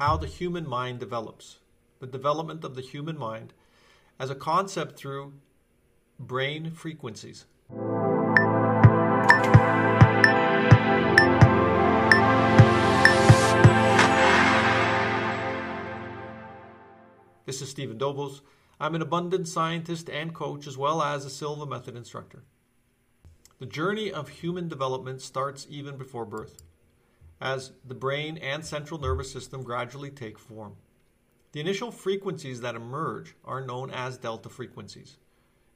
how the human mind develops, the development of the human mind as a concept through brain frequencies. This is Steven Dobos. I'm an abundant scientist and coach, as well as a Silva Method instructor. The journey of human development starts even before birth, as the brain and central nervous system gradually take form. The initial frequencies that emerge are known as delta frequencies,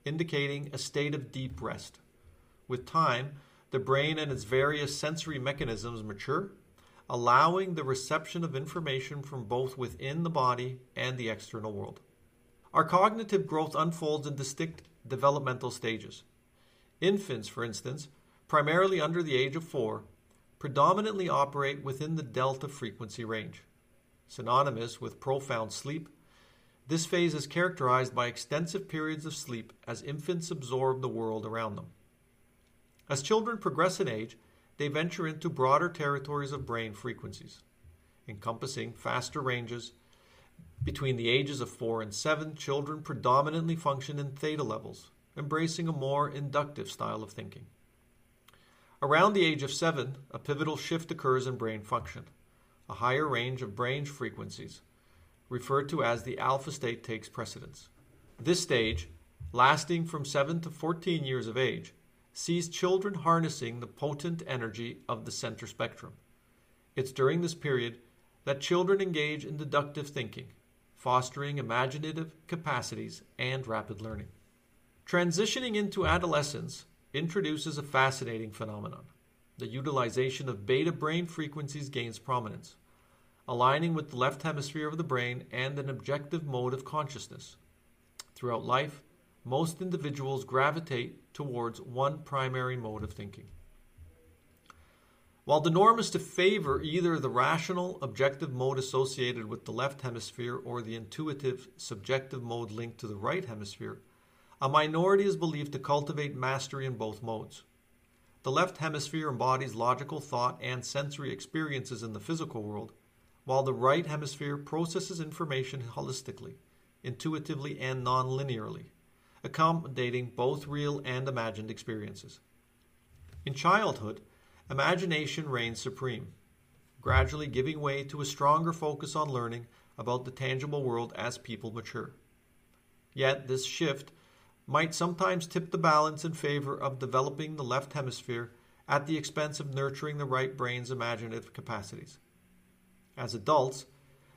indicating a state of deep rest. With time, the brain and its various sensory mechanisms mature allowing the reception of information from both within the body and the external world. Our cognitive growth unfolds in distinct developmental stages. Infants, for instance, primarily under the age of four, predominantly operate within the delta frequency range. Synonymous with profound sleep, this phase is characterized by extensive periods of sleep as infants absorb the world around them. As children progress in age, they venture into broader territories of brain frequencies, encompassing faster ranges. Between the ages of 4 and 7, children predominantly function in theta levels, embracing a more inductive style of thinking. Around the age of 7, a pivotal shift occurs in brain function. A higher range of brain frequencies, referred to as the alpha state, takes precedence. This stage, lasting from 7 to 14 years of age, sees children harnessing the potent energy of the center spectrum. It's during this period that children engage in deductive thinking, fostering imaginative capacities and rapid learning. Transitioning into adolescence introduces a fascinating phenomenon. The utilization of beta brain frequencies gains prominence, aligning with the left hemisphere of the brain and an objective mode of consciousness. Throughout life, most individuals gravitate towards one primary mode of thinking. While the norm is to favor either the rational, objective mode associated with the left hemisphere or the intuitive, subjective mode linked to the right hemisphere, a minority is believed to cultivate mastery in both modes. The left hemisphere embodies logical thought and sensory experiences in the physical world, while the right hemisphere processes information holistically, intuitively, and non linearly accommodating both real and imagined experiences. In childhood, imagination reigns supreme, gradually giving way to a stronger focus on learning about the tangible world as people mature. Yet, this shift might sometimes tip the balance in favor of developing the left hemisphere at the expense of nurturing the right brain's imaginative capacities. As adults,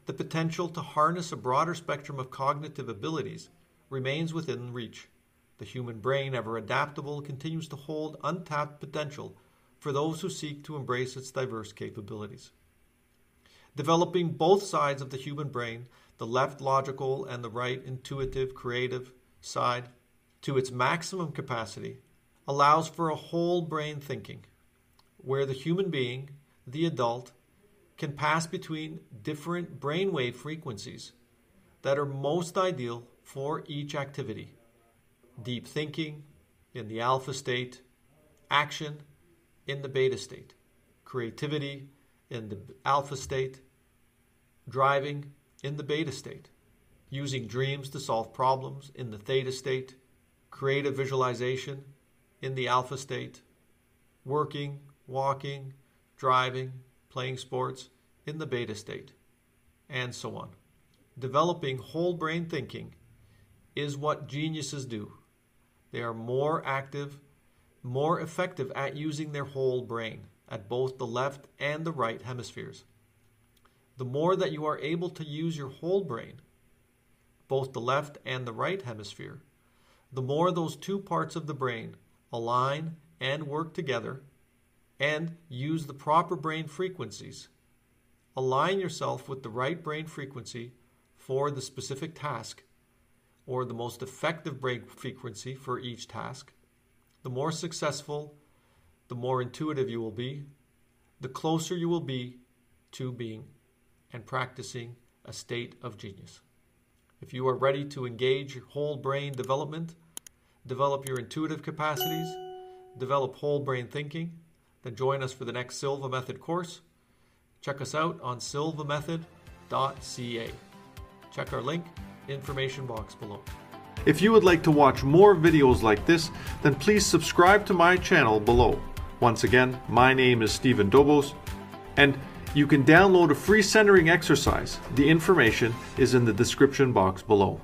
the potential to harness a broader spectrum of cognitive abilities remains within reach. The human brain, ever adaptable, continues to hold untapped potential for those who seek to embrace its diverse capabilities. Developing both sides of the human brain, the left logical and the right intuitive, creative side, to its maximum capacity, allows for a whole brain thinking, where the human being, the adult, can pass between different brainwave frequencies that are most ideal for each activity. Deep thinking in the alpha state, action in the beta state, creativity in the alpha state, driving in the beta state, using dreams to solve problems in the theta state, creative visualization in the alpha state, working, walking, driving, playing sports in the beta state, and so on. Developing whole brain thinking is what geniuses do. They are more active, more effective at using their whole brain at both the left and the right hemispheres. The more that you are able to use your whole brain, both the left and the right hemisphere, the more those two parts of the brain align and work together and use the proper brain frequencies. Align yourself with the right brain frequency for the specific task or the most effective brain frequency for each task, the more successful, the more intuitive you will be, the closer you will be to being and practicing a state of genius. If you are ready to engage whole brain development, develop your intuitive capacities, develop whole brain thinking, then join us for the next Silva Method course. Check us out on www.centerpoint.ca. Check our link, information box below. If you would like to watch more videos like this, then please subscribe to my channel below. Once again, my name is Steven Dobos, and you can download a free centering exercise. The information is in the description box below.